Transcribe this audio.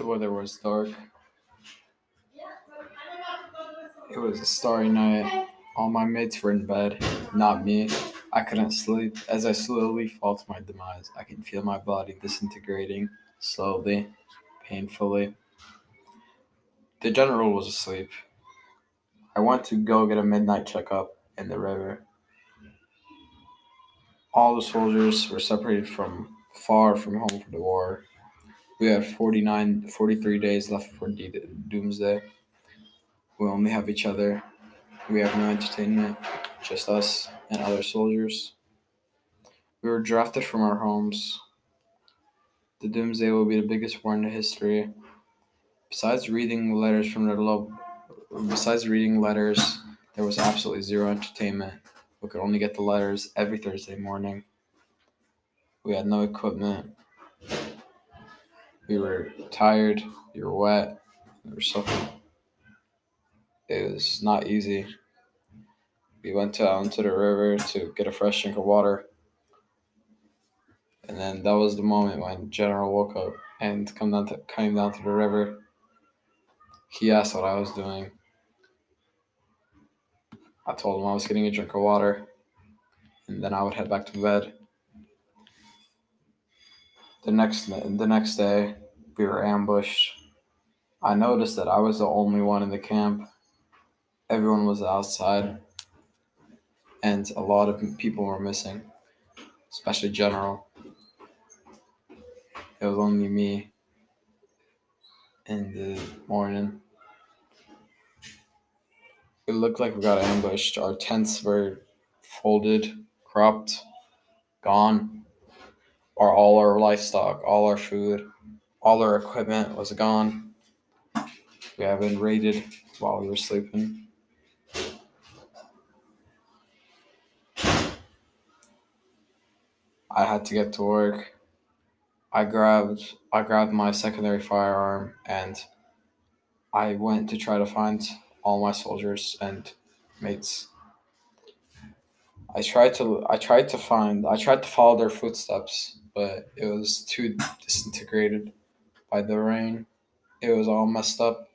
The weather was dark. It was a starry night. All my mates were in bed, not me. I couldn't sleep. As I slowly fall to my demise, I can feel my body disintegrating slowly, painfully. The general was asleep. I went to go get a midnight checkup in the river. All the soldiers were separated from far from home for the war. We have 49, 43 days left for D- doomsday. We only have each other. We have no entertainment, just us and other soldiers. We were drafted from our homes. The doomsday will be the biggest war in history. Besides reading letters from their love, besides reading letters, there was absolutely zero entertainment. We could only get the letters every Thursday morning. We had no equipment. We were tired. you were wet. We were soaking. It was not easy. We went out to the river to get a fresh drink of water. And then that was the moment when General woke up and come down to, came down to the river. He asked what I was doing. I told him I was getting a drink of water, and then I would head back to bed. The next the next day, we were ambushed. I noticed that I was the only one in the camp. Everyone was outside, and a lot of people were missing, especially General. It was only me in the morning. It looked like we got ambushed. Our tents were folded, cropped, gone. Our all our livestock, all our food, all our equipment was gone. We have been raided while we were sleeping. I had to get to work. I grabbed I grabbed my secondary firearm and I went to try to find all my soldiers and mates. I tried to I tried to find I tried to follow their footsteps, but it was too disintegrated by the rain. It was all messed up.